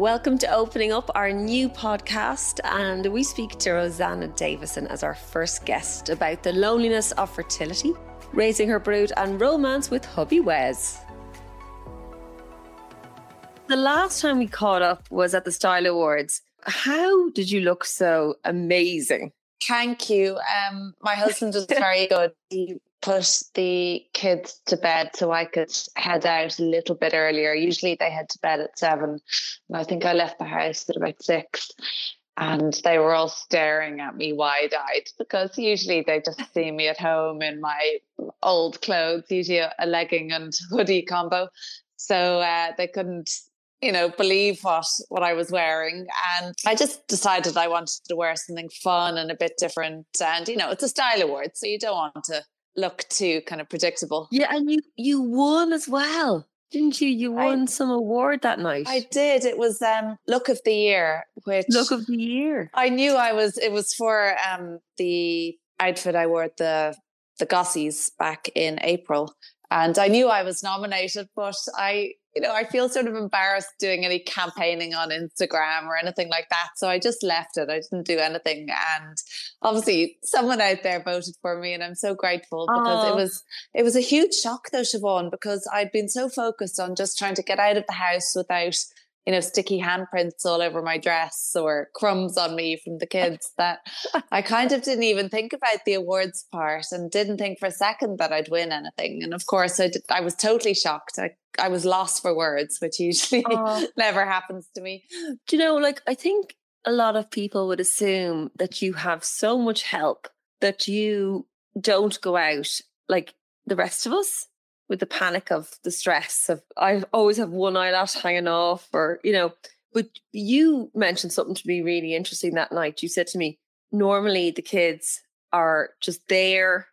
Welcome to opening up our new podcast, and we speak to Rosanna Davison as our first guest about the loneliness of fertility, raising her brood, and romance with hubby Wes. The last time we caught up was at the Style Awards. How did you look so amazing? Thank you. Um, my husband was very good. He put the kids to bed so I could head out a little bit earlier. Usually they head to bed at seven. And I think I left the house at about six. And they were all staring at me wide eyed because usually they just see me at home in my old clothes, usually a, legging and hoodie combo. So uh, they couldn't you know, believe what what I was wearing. And I just decided I wanted to wear something fun and a bit different. And you know, it's a style award, so you don't want to look too kind of predictable. Yeah, and you you won as well. Didn't you? You won I, some award that night. I did. It was um Look of the Year, which Look of the Year. I knew I was it was for um the outfit I wore at the the Gossies back in April. And I knew I was nominated, but I you know, I feel sort of embarrassed doing any campaigning on Instagram or anything like that. So I just left it. I didn't do anything. And obviously someone out there voted for me and I'm so grateful because it was it was a huge shock though, Siobhan, because I'd been so focused on just trying to get out of the house without you know, sticky handprints all over my dress or crumbs on me from the kids that I kind of didn't even think about the awards part and didn't think for a second that I'd win anything. And of course, I, did, I was totally shocked. I, I was lost for words, which usually oh. never happens to me. Do you know, like, I think a lot of people would assume that you have so much help that you don't go out like the rest of us with the panic of the stress of I always have one eyelash hanging off or you know but you mentioned something to me really interesting that night. You said to me normally the kids are just there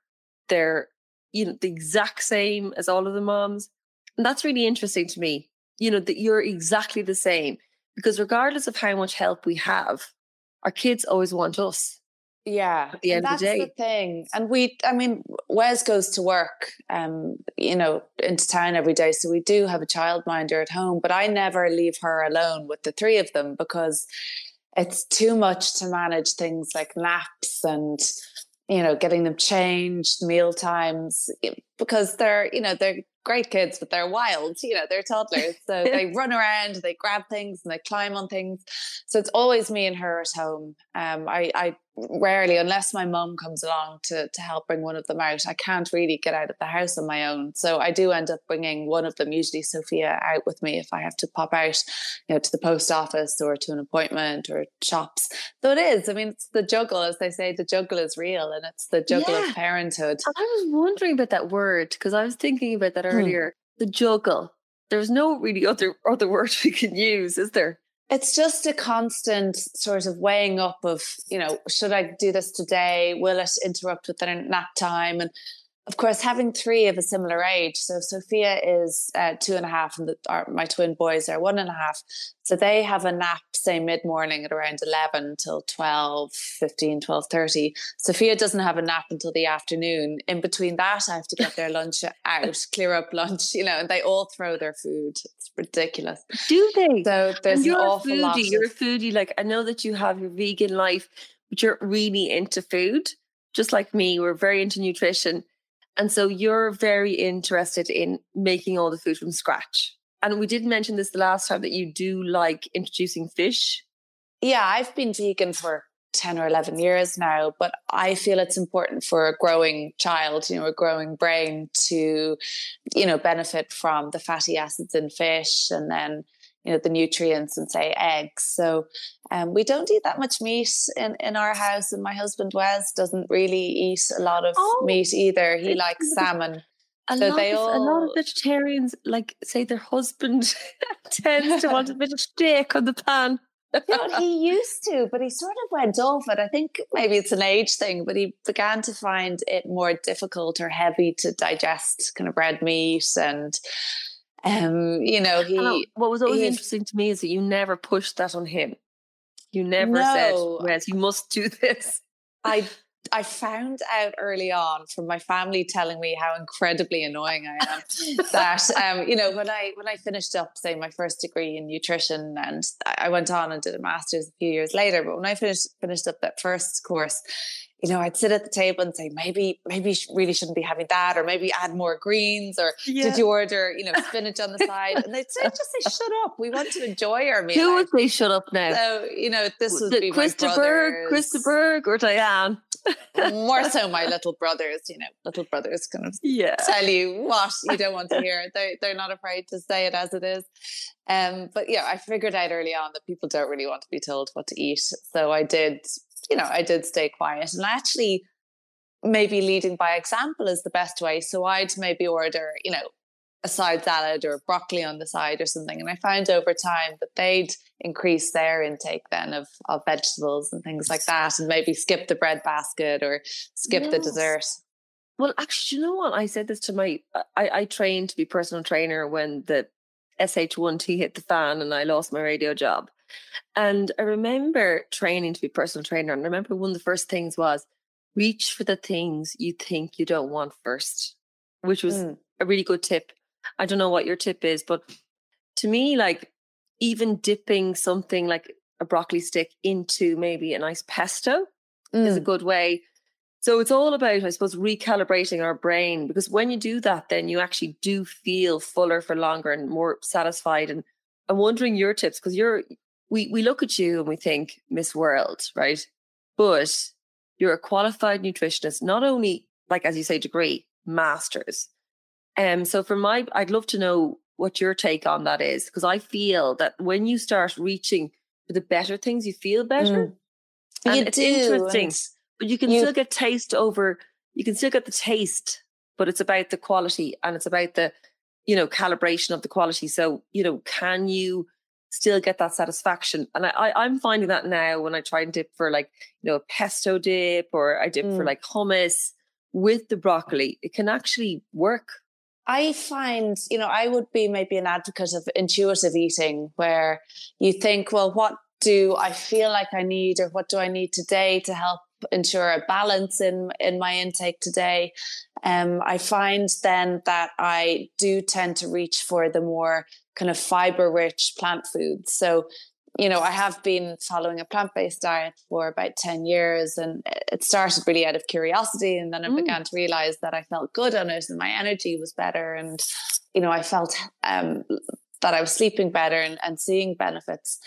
they're you know the exact same as all of the moms. And that's really interesting to me you know that you're exactly the same because regardless of how much help we have our kids always want us yeah at the end of the day the thing and we i mean wes goes to work um you know into town every day so we do have a childminder at home but i never leave her alone with the three of them because it's too much to manage things like naps and you know getting them changed meal times because they're you know they're great kids, but they're wild. You know, they're toddlers. So they run around, they grab things and they climb on things. So it's always me and her at home. Um, I, I rarely, unless my mum comes along to, to help bring one of them out, I can't really get out of the house on my own. So I do end up bringing one of them, usually Sophia, out with me if I have to pop out, you know, to the post office or to an appointment or shops. So it is. I mean, it's the juggle, as they say, the juggle is real and it's the juggle yeah. of parenthood. I was wondering about that word because I was thinking about that earlier. Hmm. The juggle. There's no really other other word we can use, is there? It's just a constant sort of weighing up of, you know, should I do this today? Will it interrupt with their nap time? And of course, having three of a similar age. So Sophia is uh, two and a half, and the, our, my twin boys are one and a half. So they have a nap, say mid morning at around 11 till 12, 15, 12, 30. Sophia doesn't have a nap until the afternoon. In between that, I have to get their lunch out, clear up lunch, you know, and they all throw their food. It's ridiculous. Do they? So there's an awful foodie, lot. Of, you're a foodie. Like, I know that you have your vegan life, but you're really into food. Just like me, we're very into nutrition and so you're very interested in making all the food from scratch. And we did mention this the last time that you do like introducing fish. Yeah, I've been vegan for 10 or 11 years now, but I feel it's important for a growing child, you know, a growing brain to, you know, benefit from the fatty acids in fish and then you know the nutrients and say eggs. So um, we don't eat that much meat in, in our house and my husband wes doesn't really eat a lot of oh, meat either. He likes salmon a, so lot of, all... a lot of vegetarians like say their husband tends to want a bit of steak on the pan you know, he used to, but he sort of went off it. I think maybe it's an age thing, but he began to find it more difficult or heavy to digest kind of red meat and um, you know, he. what was always interesting to me is that you never pushed that on him. You never no, said, "Wes, you must do this." I I found out early on from my family telling me how incredibly annoying I am that um, you know when I when I finished up say my first degree in nutrition and I went on and did a master's a few years later but when I finished finished up that first course you know, I'd sit at the table and say, maybe, maybe you really shouldn't be having that, or maybe add more greens, or yeah. did you order, you know, spinach on the side? And they'd say, just say, shut up. We want to enjoy our meal. Who would say shut up now? So, you know, this would be Christopher, Christopher, or Diane. More so my little brothers, you know, little brothers kind of yeah. tell you what you don't want to hear. They, they're not afraid to say it as it is. Um, but yeah, I figured out early on that people don't really want to be told what to eat. So I did you know, I did stay quiet. And actually, maybe leading by example is the best way. So I'd maybe order, you know, a side salad or broccoli on the side or something. And I found over time that they'd increase their intake then of, of vegetables and things like that, and maybe skip the bread basket or skip yes. the dessert. Well, actually, you know what? I said this to my, uh, I, I trained to be personal trainer when the SH1T hit the fan and I lost my radio job. And I remember training to be personal trainer. And I remember one of the first things was reach for the things you think you don't want first, which was mm. a really good tip. I don't know what your tip is, but to me, like even dipping something like a broccoli stick into maybe a nice pesto mm. is a mm. good way. So it's all about, I suppose, recalibrating our brain because when you do that, then you actually do feel fuller for longer and more satisfied. And I'm wondering your tips because you're we we look at you and we think Miss World, right? But you're a qualified nutritionist, not only like as you say, degree, masters. Um, so for my, I'd love to know what your take on that is because I feel that when you start reaching for the better things, you feel better. Mm. And you it's do. interesting, but you can you, still get taste over. You can still get the taste, but it's about the quality and it's about the, you know, calibration of the quality. So you know, can you still get that satisfaction. And I, I, am finding that now when I try and dip for like, you know, a pesto dip or I dip mm. for like hummus with the broccoli, it can actually work. I find, you know, I would be maybe an advocate of intuitive eating where you think, well, what do I feel like I need or what do I need today to help ensure a balance in in my intake today um, i find then that i do tend to reach for the more kind of fiber rich plant foods. So, you know, I have been following a plant based diet for about 10 years and it started really out of curiosity. And then I mm. began to realize that I felt good on it and my energy was better. And, you know, I felt um, that I was sleeping better and, and seeing benefits.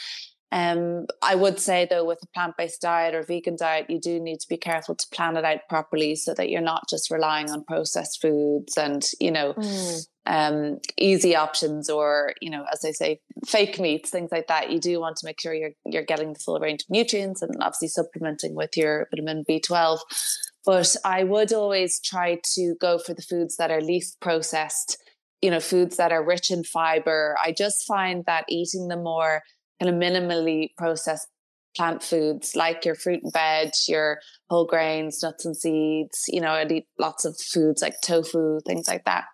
Um, I would say though, with a plant-based diet or vegan diet, you do need to be careful to plan it out properly so that you're not just relying on processed foods and you know mm. um, easy options or you know, as I say, fake meats, things like that. You do want to make sure you're you're getting the full range of nutrients and obviously supplementing with your vitamin B12. But I would always try to go for the foods that are least processed. You know, foods that are rich in fiber. I just find that eating the more kind of minimally processed plant foods like your fruit and veg, your whole grains, nuts and seeds. You know, I'd eat lots of foods like tofu, things like that.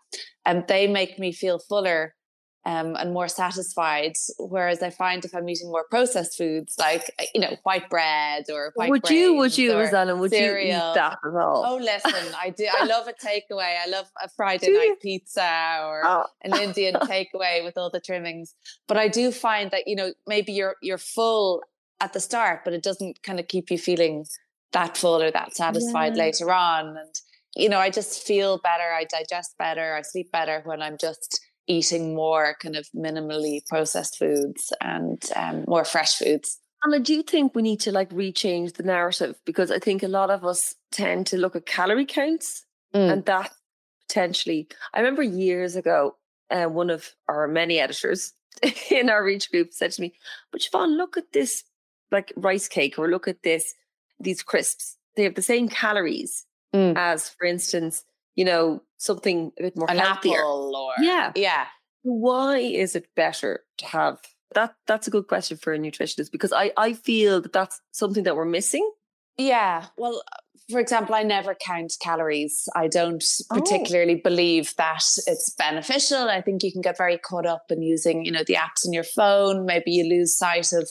And they make me feel fuller um, and more satisfied. Whereas I find if I'm eating more processed foods, like uh, you know, white bread or white would you would you Rosanna would cereal. you eat that at all? Oh, listen, I do. I love a takeaway. I love a Friday night pizza or oh. an Indian takeaway with all the trimmings. But I do find that you know maybe you're you're full at the start, but it doesn't kind of keep you feeling that full or that satisfied yeah. later on. And you know, I just feel better. I digest better. I sleep better when I'm just eating more kind of minimally processed foods and um, more fresh foods. And I do think we need to like rechange the narrative because I think a lot of us tend to look at calorie counts mm. and that potentially. I remember years ago, uh, one of our many editors in our reach group said to me, But Siobhan, look at this like rice cake or look at this, these crisps. They have the same calories mm. as, for instance, you know, something a bit more An healthier. Or, yeah. Yeah. Why is it better to have that? That's a good question for a nutritionist because I, I feel that that's something that we're missing. Yeah. Well, for example, I never count calories. I don't oh. particularly oh. believe that it's beneficial. I think you can get very caught up in using, you know, the apps in your phone. Maybe you lose sight of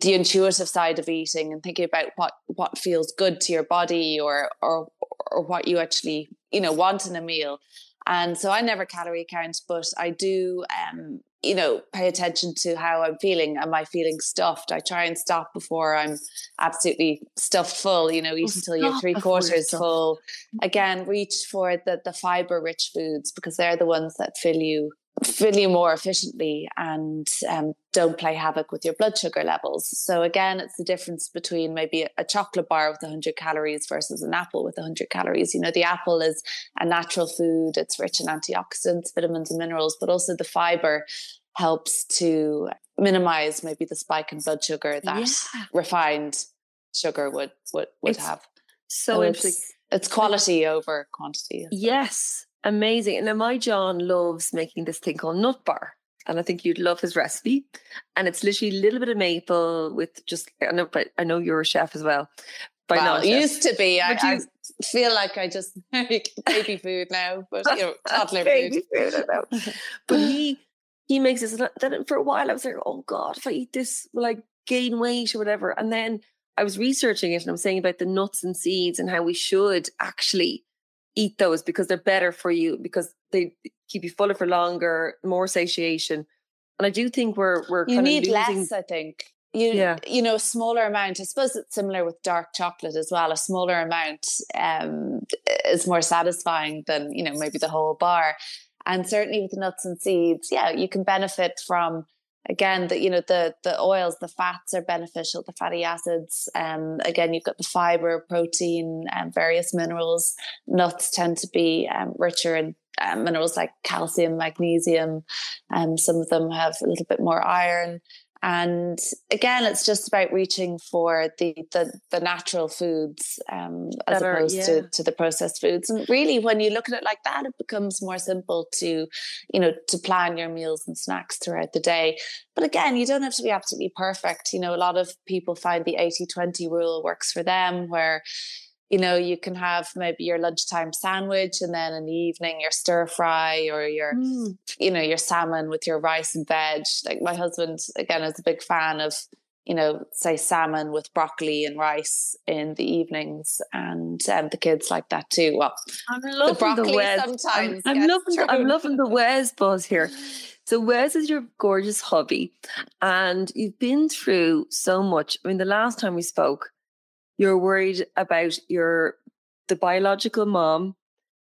the intuitive side of eating and thinking about what what feels good to your body or or or what you actually you know want in a meal. And so i never calorie count but i do um you know pay attention to how i'm feeling. Am i feeling stuffed? I try and stop before i'm absolutely stuffed full you know eat until you're three quarters full. Again reach for the the fiber rich foods because they're the ones that fill you fill you more efficiently and um, don't play havoc with your blood sugar levels. So again, it's the difference between maybe a chocolate bar with 100 calories versus an apple with 100 calories. You know, the apple is a natural food; it's rich in antioxidants, vitamins, and minerals, but also the fiber helps to minimize maybe the spike in blood sugar that yeah. refined sugar would would would it's have. So, so interesting. It's, it's quality over quantity. Yes, Amazing. And now my John loves making this thing called nut bar. And I think you'd love his recipe. And it's literally a little bit of maple with just I know but I know you're a chef as well. By well, now used to be. I, you, I, feel like I just make baby food now, but you know, toddler baby food. food I know. but he he makes this then for a while I was like, oh God, if I eat this will I gain weight or whatever? And then I was researching it and I'm saying about the nuts and seeds and how we should actually eat those because they're better for you because they keep you fuller for longer, more satiation. And I do think we're we're you need losing... less. I think you yeah. you know a smaller amount. I suppose it's similar with dark chocolate as well. A smaller amount um, is more satisfying than you know maybe the whole bar. And certainly with nuts and seeds, yeah, you can benefit from again that you know the the oils the fats are beneficial the fatty acids um again you've got the fiber protein and um, various minerals. Nuts tend to be um, richer in um, minerals like calcium magnesium and um, some of them have a little bit more iron and again it's just about reaching for the the, the natural foods um, as that opposed yeah. to, to the processed foods. And really when you look at it like that it becomes more simple to you know to plan your meals and snacks throughout the day. But again you don't have to be absolutely perfect. You know a lot of people find the 80-20 rule works for them where you know, you can have maybe your lunchtime sandwich and then in the evening your stir fry or your, mm. you know, your salmon with your rice and veg. Like my husband, again, is a big fan of, you know, say salmon with broccoli and rice in the evenings, and um, the kids like that too. Well, I'm loving the broccoli the Wes. sometimes. I'm, I'm loving. The, I'm loving the Wes buzz here. So Wes is your gorgeous hobby, and you've been through so much. I mean, the last time we spoke, you're worried about your the biological mom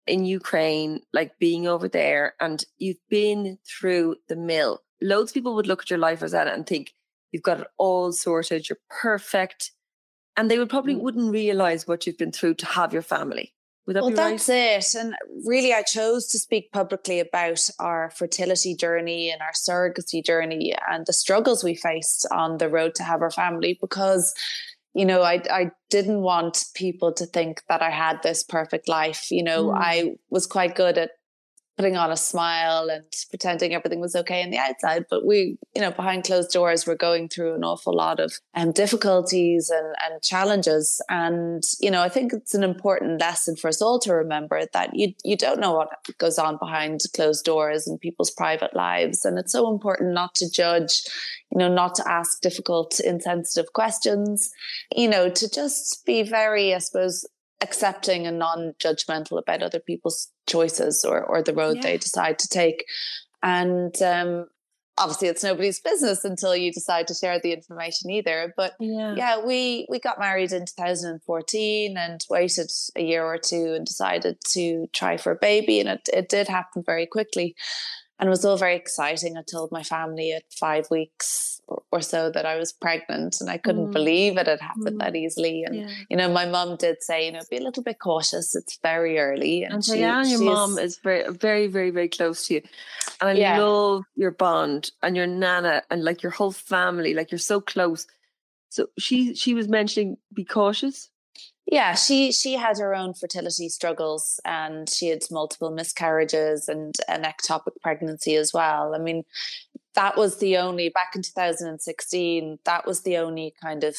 in Ukraine, like being over there, and you've been through the mill. Loads of people would look at your life as that and think you've got it all sorted, you're perfect, and they would probably mm. wouldn't realize what you've been through to have your family. That well, that's it. And really, I chose to speak publicly about our fertility journey and our surrogacy journey and the struggles we faced on the road to have our family because you know, I I didn't want people to think that I had this perfect life. You know, mm. I was quite good at putting on a smile and pretending everything was okay on the outside. But we, you know, behind closed doors, we're going through an awful lot of um, difficulties and, and challenges. And, you know, I think it's an important lesson for us all to remember that you, you don't know what goes on behind closed doors in people's private lives. And it's so important not to judge, you know, not to ask difficult, insensitive questions, you know, to just be very, I suppose, accepting and non-judgmental about other people's choices or or the road yeah. they decide to take and um, obviously it's nobody's business until you decide to share the information either but yeah. yeah we we got married in 2014 and waited a year or two and decided to try for a baby and it, it did happen very quickly and it was all very exciting. I told my family at five weeks or, so that I was pregnant, and I couldn't mm. believe it had happened mm. that easily. And yeah. you know, my mum did say, you know, be a little bit cautious. It's very early. And, and she, your mum is very, very, very, very close to you, and I yeah. love your bond and your nana and like your whole family. Like you're so close. So she she was mentioning be cautious yeah she she had her own fertility struggles and she had multiple miscarriages and an ectopic pregnancy as well. I mean that was the only back in 2016 that was the only kind of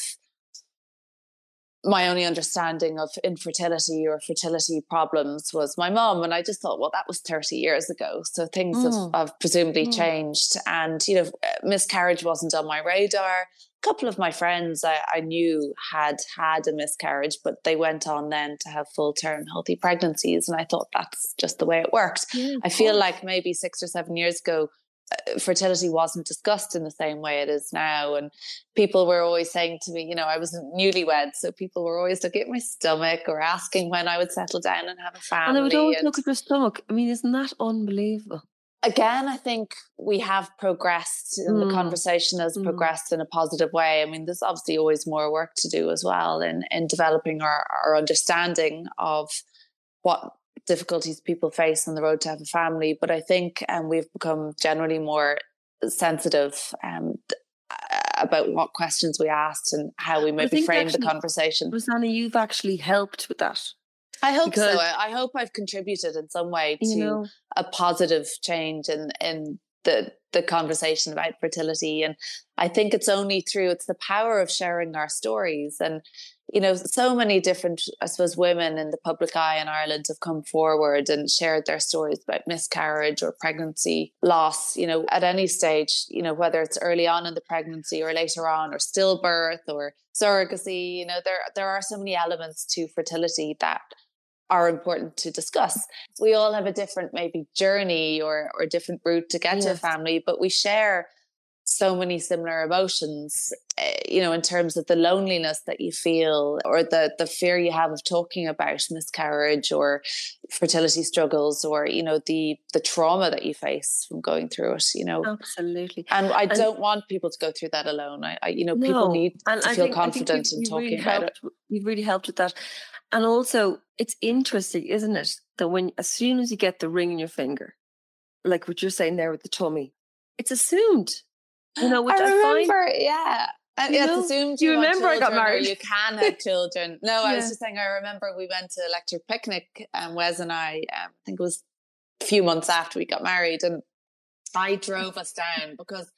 my only understanding of infertility or fertility problems was my mom and i just thought well that was 30 years ago so things mm. have, have, presumably mm. changed and you know miscarriage wasn't on my radar A couple of my friends I, I, knew had had a miscarriage, but they went on then to have full term healthy pregnancies. And I thought that's just the way it worked. Yeah, I feel like maybe six or seven years ago, uh, fertility wasn't discussed in the same way it is now. And people were always saying to me, you know, I was newlywed. So people were always looking at my stomach or asking when I would settle down and have a family. And they would always and, look at your stomach. I mean, isn't that unbelievable? again, I think we have progressed and mm. the conversation has mm. progressed in a positive way. I mean, there's obviously always more work to do as well in, in developing our, our understanding of what difficulties people face on the road to have a family. But I think um, we've become generally more sensitive um, about what questions we asked and how we maybe frame the conversation. Rosanna, you've actually helped with that. I hope because, so. I hope I've contributed in some way to you know, a positive change in in the the conversation about fertility. And I think it's only through it's the power of sharing our stories. And you know, so many different, I suppose, women in the public eye in Ireland have come forward and shared their stories about miscarriage or pregnancy loss. You know, at any stage, you know, whether it's early on in the pregnancy or later on, or stillbirth or surrogacy. You know, there there are so many elements to fertility that are important to discuss. We all have a different maybe journey or or different route to get yes. to a family, but we share so many similar emotions eh, you know in terms of the loneliness that you feel or the the fear you have of talking about miscarriage or fertility struggles or you know the the trauma that you face from going through it you know? Absolutely. And i and, don't want people to go through that alone. I, I you know no, people need to feel think, confident in talking really about helped, it you've really helped with that. And also it's interesting isn't it that when as soon as you get the ring in your finger like what you're saying there with the tummy it's assumed you know, which I, remember, I find, yeah. I, you know, assumed you, you remember I got married. You can have children. No, yeah. I was just saying. I remember we went to electric picnic, and um, Wes and I. Um, I think it was a few months after we got married, and I drove us down because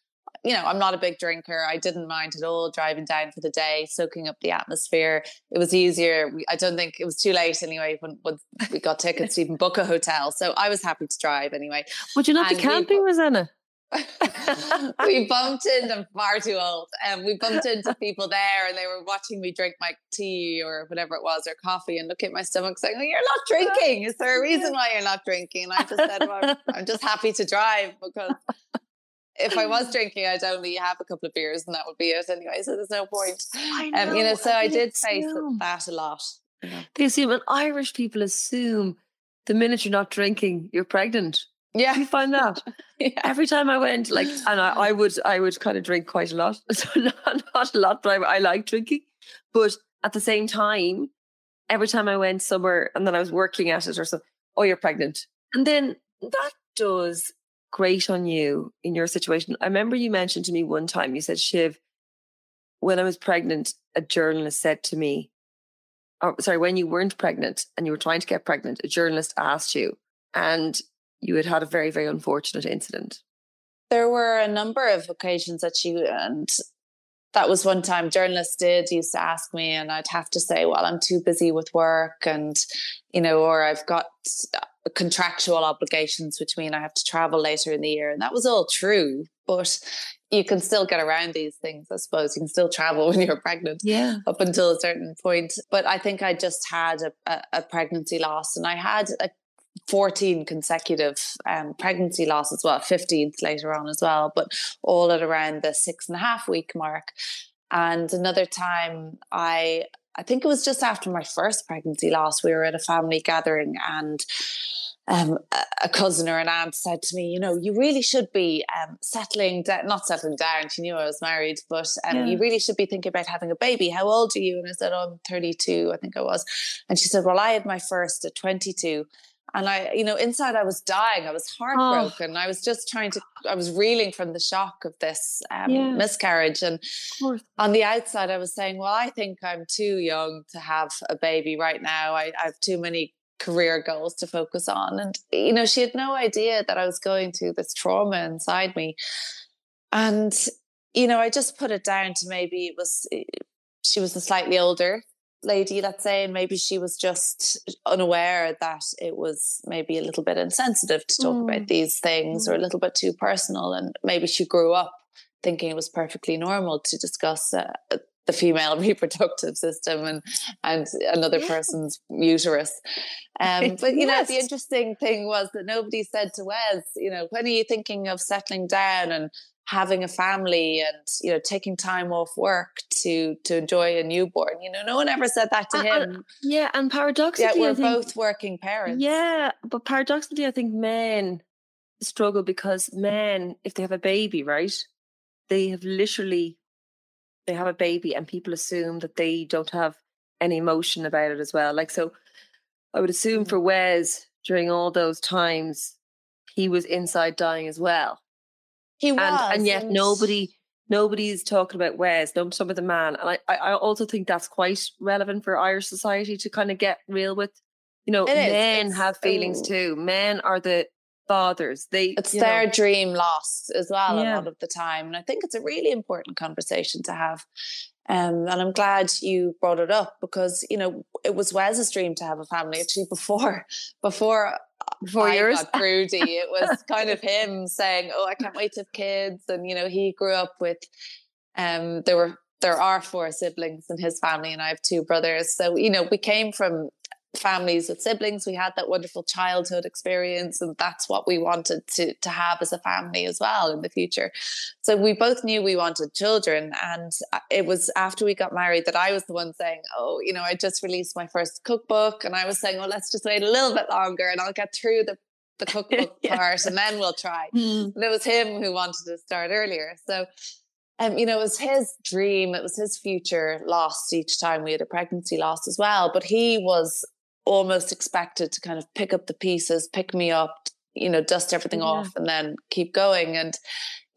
you know I'm not a big drinker. I didn't mind at all driving down for the day, soaking up the atmosphere. It was easier. We, I don't think it was too late anyway when, when we got tickets to even book a hotel. So I was happy to drive anyway. Would you not and be camping, we, Rosanna? we bumped into far too old and um, we bumped into people there and they were watching me drink my tea or whatever it was or coffee and look at my stomach saying, You're not drinking. Is there a reason why you're not drinking? And I just said, well, I'm just happy to drive because if I was drinking, I'd only have a couple of beers and that would be it anyway. So there's no point. I know, um, you know, so I, I did face that a lot. You know. They assume, and Irish people assume the minute you're not drinking, you're pregnant. Yeah. You find that? yeah. Every time I went, like, and I, I, would, I would kind of drink quite a lot. So not, not a lot, but I, I like drinking. But at the same time, every time I went somewhere and then I was working at it or something, oh, you're pregnant. And then that does great on you in your situation. I remember you mentioned to me one time, you said, Shiv, when I was pregnant, a journalist said to me, oh, sorry, when you weren't pregnant and you were trying to get pregnant, a journalist asked you, and you had had a very, very unfortunate incident. There were a number of occasions that you, and that was one time journalists did used to ask me, and I'd have to say, well, I'm too busy with work, and, you know, or I've got contractual obligations, which mean I have to travel later in the year. And that was all true, but you can still get around these things, I suppose. You can still travel when you're pregnant yeah. up until a certain point. But I think I just had a, a, a pregnancy loss and I had a 14 consecutive um, pregnancy loss as well, 15th later on as well, but all at around the six and a half week mark. And another time I I think it was just after my first pregnancy loss, we were at a family gathering and um, a cousin or an aunt said to me, you know, you really should be um, settling down, not settling down. She knew I was married, but um, yeah. you really should be thinking about having a baby. How old are you? And I said, oh, I'm 32, I think I was. And she said, well, I had my first at 22 and I, you know, inside I was dying. I was oh. heartbroken. Oh. I was just trying to, I was reeling from the shock of this um, yeah. miscarriage. And on the outside, I was saying, well, I think I'm too young to have a baby right now. I, I have too many career goals to focus on. And, you know, she had no idea that I was going through this trauma inside me. And, you know, I just put it down to maybe it was, eh, she was a slightly older lady, let's say, and maybe she was just unaware that it was maybe a little bit insensitive to talk mm. about these things mm. or a mm. little bit too personal. And maybe she grew up thinking it was perfectly normal to discuss uh, the female reproductive system and and another yeah. person's uterus. Um, but you yes. know, the interesting thing was that nobody said to Wes, you know, when are you thinking of settling down and having a family and you know taking time off work to to enjoy a newborn you know no one ever said that to him yeah and paradoxically yeah we're think, both working parents yeah but paradoxically i think men struggle because men if they have a baby right they have literally they have a baby and people assume that they don't have any emotion about it as well. Like so I would assume mm. for Wes during all those times he was inside dying as well. He was and, and yet and... nobody nobody's talking about Wes, no some of the man. And I, I also think that's quite relevant for Irish society to kind of get real with. You know, it men have feelings um, too. Men are the fathers. They it's their know. dream lost as well yeah. a lot of the time, and I think it's a really important conversation to have. Um, and I'm glad you brought it up because you know it was Wes's dream to have a family. Actually, before before before I yours got broody, it was kind of him saying, "Oh, I can't wait to have kids." And you know, he grew up with um, there were there are four siblings in his family, and I have two brothers. So you know, we came from families with siblings. We had that wonderful childhood experience, and that's what we wanted to to have as a family as well in the future. So we both knew we wanted children, and uh, it was after we got married that I was the one saying, "Oh, you know, I just released my first cookbook," and I was saying, "Well, let's just wait a little bit longer, and I'll get through the." The cookbook yeah. part, and then we'll try. Mm. And it was him who wanted to start earlier. So um, you know, it was his dream, it was his future lost each time we had a pregnancy loss as well. But he was almost expected to kind of pick up the pieces, pick me up, you know, dust everything yeah. off and then keep going. And,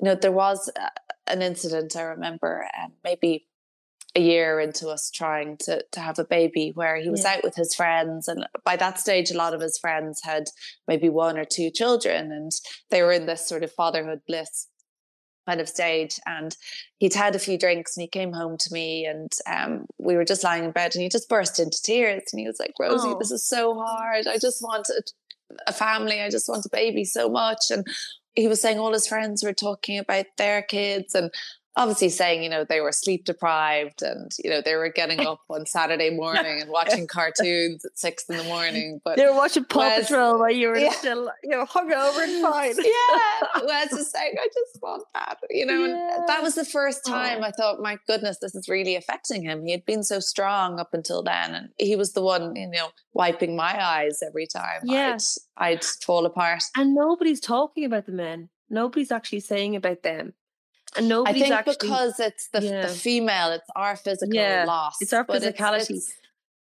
you know, there was an incident I remember, um, maybe a year into us trying to to have a baby where he was yeah. out with his friends and by that stage a lot of his friends had maybe one or two children and they were in this sort of fatherhood bliss kind of stage. And he'd had a few drinks and he came home to me and um, we were just lying in bed and he just burst into tears and he was like, Rosie, oh. this is so hard. I just want a, a family. I just want a baby so much. And he was saying all his friends were talking about their kids and obviously saying, you know, they were sleep deprived and, you know, they were getting up on Saturday morning and watching cartoons at six in the morning. But they were watching Paw Wes, Patrol while you were yeah. still, you know, hungover and fine. yeah. Wes was saying, I just want that, you know, yeah. and that was the first oh. time oh. I thought, my goodness, this is really affecting him. He had been so strong up until then. And he was the one, you know, wiping my eyes every time yeah. I'd, I'd fall apart. And nobody's talking about the men. Nobody's actually saying about them. And nobody's I think actually, because it's the, yeah. the female, it's our physical yeah, loss. It's our physicality. It's, it's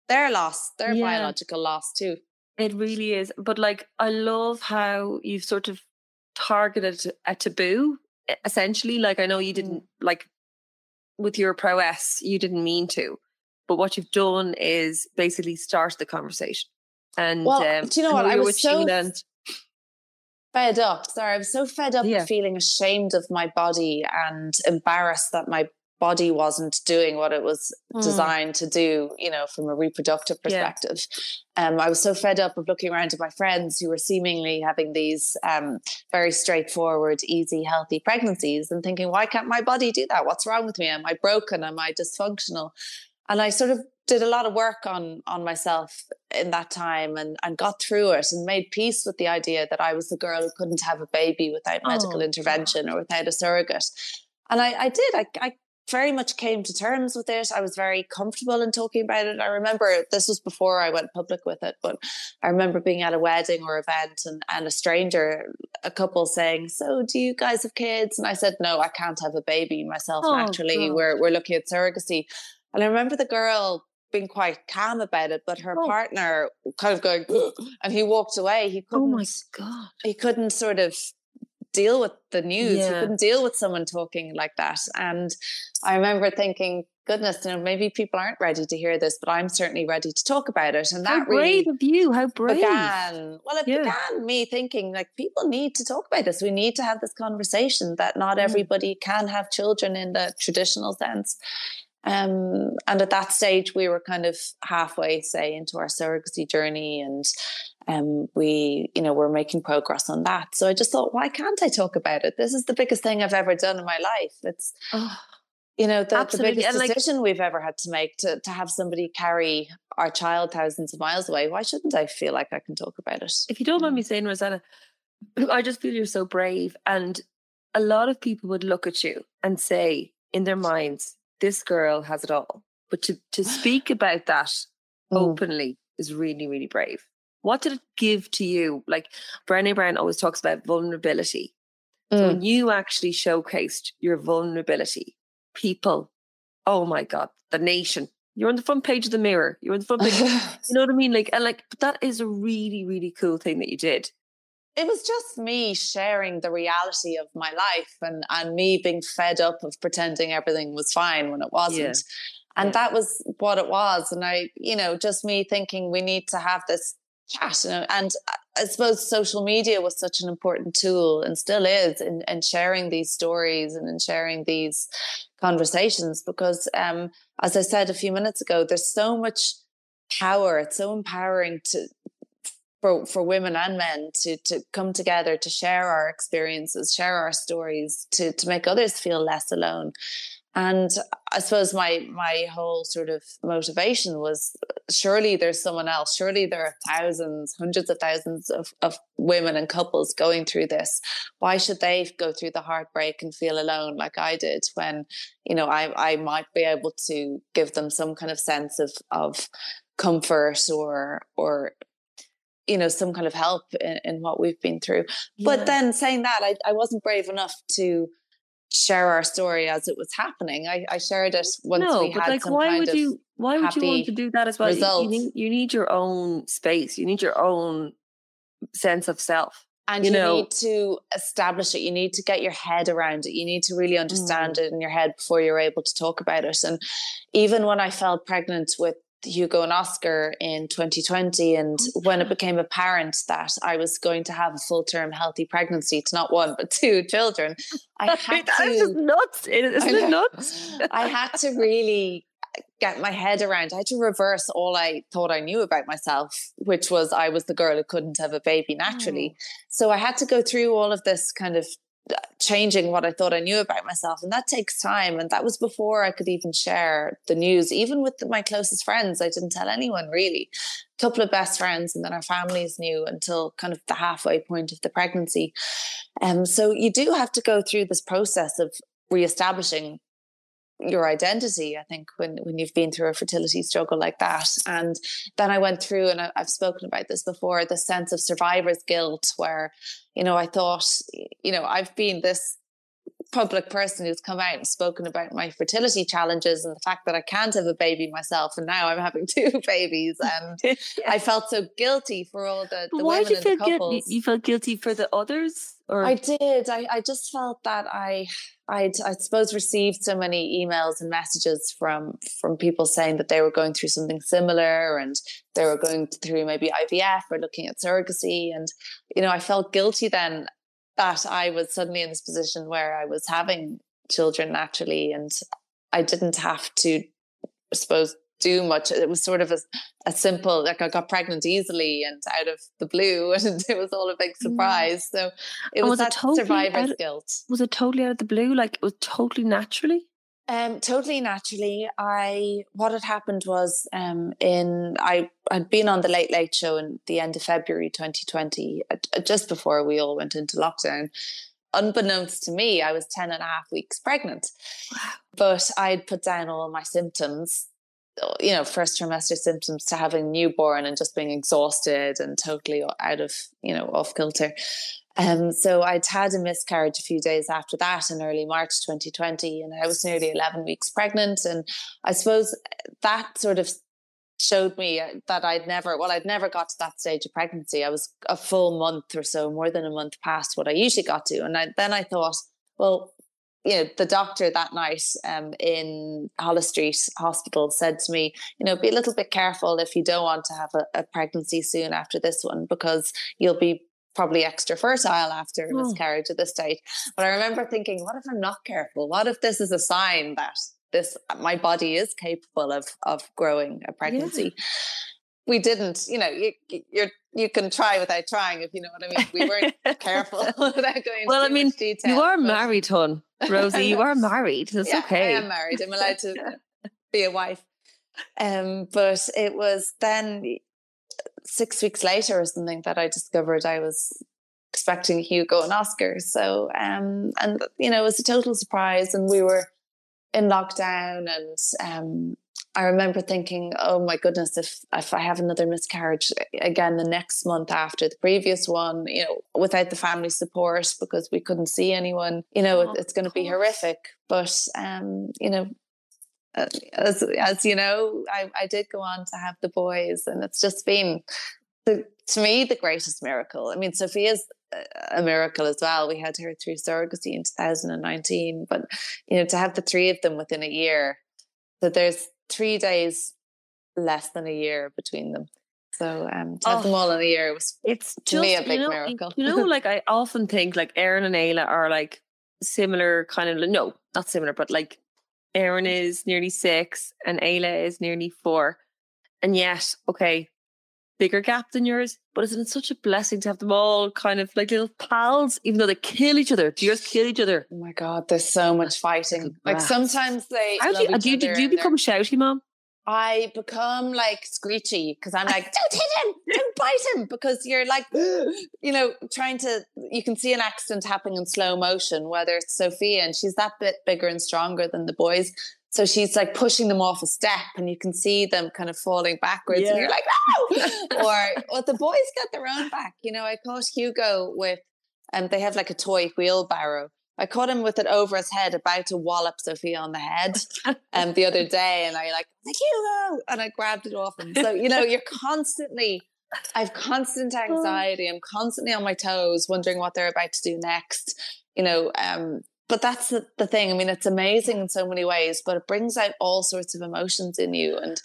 their loss, their yeah. biological loss too. It really is. But like, I love how you've sort of targeted a taboo, essentially. Like, I know you didn't, mm. like, with your prowess, you didn't mean to. But what you've done is basically start the conversation. And well, um, do you know what? I was so fed up. Sorry, I was so fed up yeah. feeling ashamed of my body and embarrassed that my body wasn't doing what it was mm. designed to do, you know, from a reproductive perspective. Yeah. Um, I was so fed up of looking around at my friends who were seemingly having these um, very straightforward, easy, healthy pregnancies and thinking, why can't my body do that? What's wrong with me? Am I broken? Am I dysfunctional? And I sort of did a lot of work on on myself in that time and and got through it and made peace with the idea that I was the girl who couldn't have a baby without oh, medical oh, intervention or without a surrogate. And I, I did. I, I very much came to terms with it. I was very comfortable in talking about it. I remember this was before I went public with it, but I remember being at a wedding or event and, and a stranger, a couple saying, So do you guys have kids? And I said, No, I can't have a baby myself oh, naturally. We're we're looking at surrogacy. And I remember the girl being quite calm about it, but her oh. partner kind of going, and he walked away. He oh couldn't. Oh my god! He couldn't sort of deal with the news. Yeah. He couldn't deal with someone talking like that. And I remember thinking, goodness, you know, maybe people aren't ready to hear this, but I'm certainly ready to talk about it. And that How brave really of you. How brave. Began, well, it yeah. began me thinking like people need to talk about this. We need to have this conversation that not everybody can have children in the traditional sense. Um, and at that stage, we were kind of halfway, say, into our surrogacy journey, and um, we, you know, we're making progress on that. So I just thought, why can't I talk about it? This is the biggest thing I've ever done in my life. It's, oh, you know, the, the biggest like, decision we've ever had to make to to have somebody carry our child thousands of miles away. Why shouldn't I feel like I can talk about it? If you don't mind me saying, Rosanna, I just feel you're so brave, and a lot of people would look at you and say in their minds, "This girl has it all." But to to speak about that mm. openly is really, really brave. What did it give to you? Like Brené Brown always talks about vulnerability. Mm. So when mm. you actually showcased your vulnerability, people, oh my God, the nation, you're on the front page of the mirror. You're on the front page. you know what I mean? Like, and like, but that is a really, really cool thing that you did. It was just me sharing the reality of my life and, and me being fed up of pretending everything was fine when it wasn't. Yeah. And yeah. that was what it was. And I, you know, just me thinking we need to have this chat you know, and I suppose social media was such an important tool and still is in, in sharing these stories and in sharing these conversations because um, as I said a few minutes ago, there's so much power. It's so empowering to for, for women and men to to come together to share our experiences, share our stories, to to make others feel less alone. And i suppose my my whole sort of motivation was surely there's someone else. Surely there are thousands hundreds of thousands of, of women and couples going through this. Why should they go through the heartbreak and feel alone like i did when you know i i might be able to give them some kind of sense of of comfort or or you know some kind of help in, in what we've been through yeah. but then saying that I, I wasn't brave enough to share our story as it was happening. I, I shared it once no, we had like, some why kind would you why would you want to do that as well? You, you, need, you need your own space. You need your own sense of self. And you, you know, need to establish it. You need to get your head around it. You need to really understand mm. it in your head before you're able to talk about it. And even when I fell pregnant with Hugo and Oscar in 2020. And when it became apparent that I was going to have a full term healthy pregnancy to not one, but two children, I had that to. Is nuts. Isn't it nuts? I had to really get my head around. I had to reverse all I thought I knew about myself, which was I was the girl who couldn't have a baby naturally. Mm. So I had to go through all of this kind of changing what I thought I knew about myself. And that takes time. And that was before I could even share the news, even with my closest friends. I didn't tell anyone really. A couple of best friends, and then our families knew until kind of the halfway point of the pregnancy. Um, so you do have to go through this process of reestablishing your identity i think when when you've been through a fertility struggle like that and then i went through and i've spoken about this before the sense of survivor's guilt where you know i thought you know i've been this public person who's come out and spoken about my fertility challenges and the fact that I can't have a baby myself, and now I'm having two babies, and yeah. I felt so guilty for all the, the why women did you feel guilty? You felt guilty for the others, or I did. I, I just felt that I I'd I suppose received so many emails and messages from from people saying that they were going through something similar and they were going through maybe IVF or looking at surrogacy, and you know I felt guilty then that I was suddenly in this position where I was having children naturally and I didn't have to, I suppose, do much. It was sort of a, a simple, like I got pregnant easily and out of the blue, and it was all a big mm. surprise. So it was, was, that it totally survivor's guilt. Was it totally out of the blue? Like it was totally naturally? Um, totally naturally. I what had happened was um, in I had been on the Late Late Show in the end of February 2020, uh, just before we all went into lockdown. Unbeknownst to me, I was 10 and a half weeks pregnant. Wow. But I'd put down all my symptoms, you know, first trimester symptoms to having newborn and just being exhausted and totally out of, you know, off kilter. Um, so I'd had a miscarriage a few days after that in early March 2020, and I was nearly 11 weeks pregnant. And I suppose that sort of showed me uh, that I'd never, well, I'd never got to that stage of pregnancy. I was a full month or so, more than a month past what I usually got to. And I, then I thought, well, you know, the doctor that night um, in Holles Street Hospital said to me, you know, be a little bit careful if you don't want to have a, a pregnancy soon after this one because you'll be probably extra fertile after oh. miscarriage at this stage. But I remember thinking, what if I'm not careful? What if this is a sign that this my body is capable of of growing a pregnancy. Yeah. We didn't, you know, you you're you can try without trying if you know what I mean. We weren't careful without going. Well, I mean, detail, you are married, hon, Rosie. you are married. It's yeah, okay. I am married. I'm allowed to be a wife. Um, but it was then six weeks later or something that I discovered I was expecting Hugo and Oscar. So, um, and you know, it was a total surprise, and we were in lockdown, and um, I remember thinking, "Oh my goodness, if if I have another miscarriage again the next month after the previous one, you know, without the family support because we couldn't see anyone, you know, oh, it's going to be horrific." But um, you know, uh, as, as you know, I, I did go on to have the boys, and it's just been the, to me the greatest miracle. I mean, Sophia's a miracle as well. We had her through surrogacy in 2019, but you know, to have the three of them within a year, that there's three days less than a year between them. So um, to have oh, them all in a year was it's to just, me a big you know, miracle. You know, like I often think like Aaron and Ayla are like similar kind of no, not similar, but like Aaron is nearly six and Ayla is nearly four. And yet, okay, bigger gap than yours, but isn't it such a blessing to have them all kind of like little pals, even though they kill each other? Do you just kill each other? Oh my God, there's so much fighting. Like sometimes they. How do you, uh, do you, do you become shouty, mom? I become like screechy because I'm like, don't hit him, don't bite him, because you're like, you know, trying to. You can see an accident happening in slow motion, whether it's Sophia and she's that bit bigger and stronger than the boys. So she's like pushing them off a step, and you can see them kind of falling backwards, yeah. and you're like, no! or well, the boys got their own back. You know, I caught Hugo with, and um, they have like a toy wheelbarrow I caught him with it over his head, about to wallop Sophia on the head um, the other day. And I like, like Hugo, and I grabbed it off him. So, you know, you're constantly, I've constant oh. anxiety. I'm constantly on my toes, wondering what they're about to do next, you know. Um, but that's the, the thing. I mean, it's amazing in so many ways, but it brings out all sorts of emotions in you and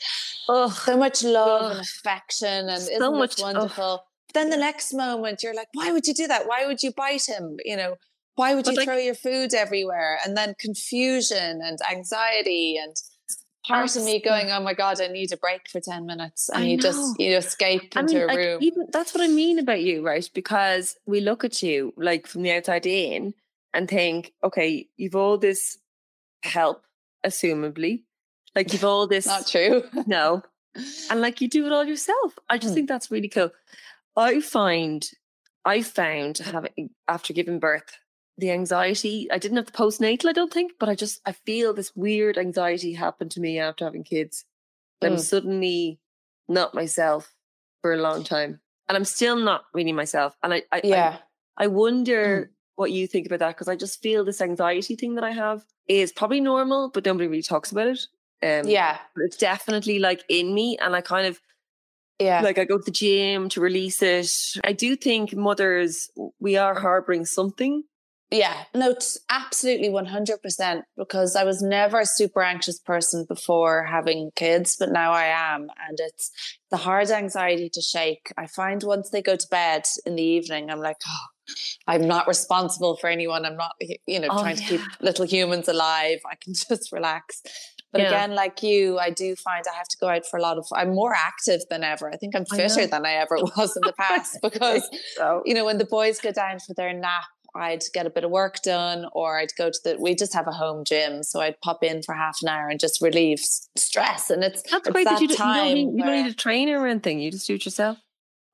oh, so much love oh, and affection. And so isn't much wonderful? Oh. Then the next moment, you're like, why would you do that? Why would you bite him? You know, why would you like, throw your food everywhere? And then confusion and anxiety and part of me going, oh my God, I need a break for 10 minutes. And I you know. just, you escape I into mean, a room. Like, even, that's what I mean about you, right? Because we look at you like from the outside in and think, okay, you've all this help, assumably. Like you've all this. Not true. no. And like you do it all yourself. I just mm. think that's really cool. I find, I found having, after giving birth, the anxiety. I didn't have the postnatal, I don't think, but I just I feel this weird anxiety happen to me after having kids. Mm. I'm suddenly not myself for a long time. And I'm still not really myself. And I, I yeah. I, I wonder mm. What you think about that because I just feel this anxiety thing that I have is probably normal, but nobody really talks about it. Um, yeah. It's definitely like in me. And I kind of yeah. Like I go to the gym to release it. I do think mothers, we are harboring something yeah, no, absolutely 100% because I was never a super anxious person before having kids, but now I am. And it's the hard anxiety to shake. I find once they go to bed in the evening, I'm like, oh, I'm not responsible for anyone. I'm not, you know, oh, trying yeah. to keep little humans alive. I can just relax. But yeah. again, like you, I do find I have to go out for a lot of. I'm more active than ever. I think I'm fitter I than I ever was in the past because, so. you know, when the boys go down for their nap, I'd get a bit of work done or I'd go to the we just have a home gym so I'd pop in for half an hour and just relieve stress and it's that's it's great that, you, time you, don't need, you don't need a trainer or anything you just do it yourself.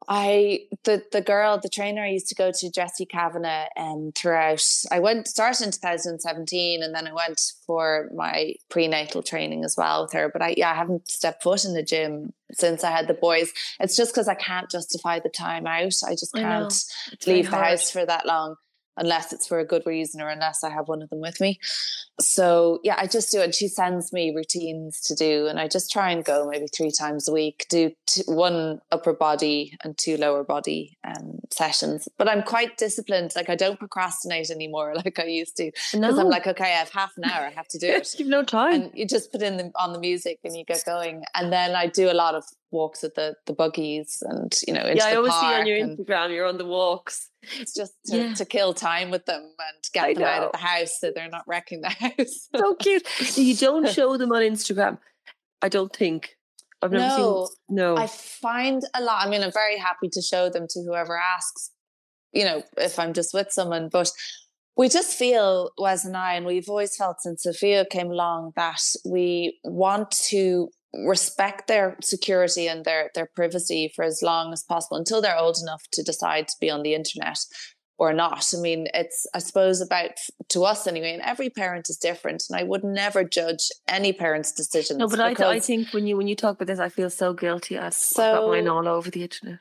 I the the girl the trainer I used to go to Jessie Kavanagh um throughout I went started in 2017 and then I went for my prenatal training as well with her but I yeah I haven't stepped foot in the gym since I had the boys. It's just because I can't justify the time out I just can't leave the house for that long unless it's for a good reason or unless I have one of them with me. So yeah, I just do it. She sends me routines to do, and I just try and go maybe three times a week, do two, one upper body and two lower body um, sessions. But I'm quite disciplined. Like I don't procrastinate anymore like I used to because no. I'm like, okay, I have half an hour, I have to do it. You've no time, and you just put in the, on the music and you get going. And then I do a lot of walks with the the buggies and you know yeah, I always see on your Instagram you're on the walks. It's just to, yeah. to kill time with them and get I them know. out of the house so they're not wrecking the house. so cute. You don't show them on Instagram. I don't think. I've never no, seen. No, I find a lot. I mean, I'm very happy to show them to whoever asks. You know, if I'm just with someone, but we just feel Wes and I, and we've always felt since Sophia came along that we want to respect their security and their their privacy for as long as possible until they're old enough to decide to be on the internet or not. I mean, it's I suppose about to us anyway, and every parent is different, and I would never judge any parent's decisions. No, but I, I think when you when you talk about this, I feel so guilty. I've, so, I've got mine all over the internet.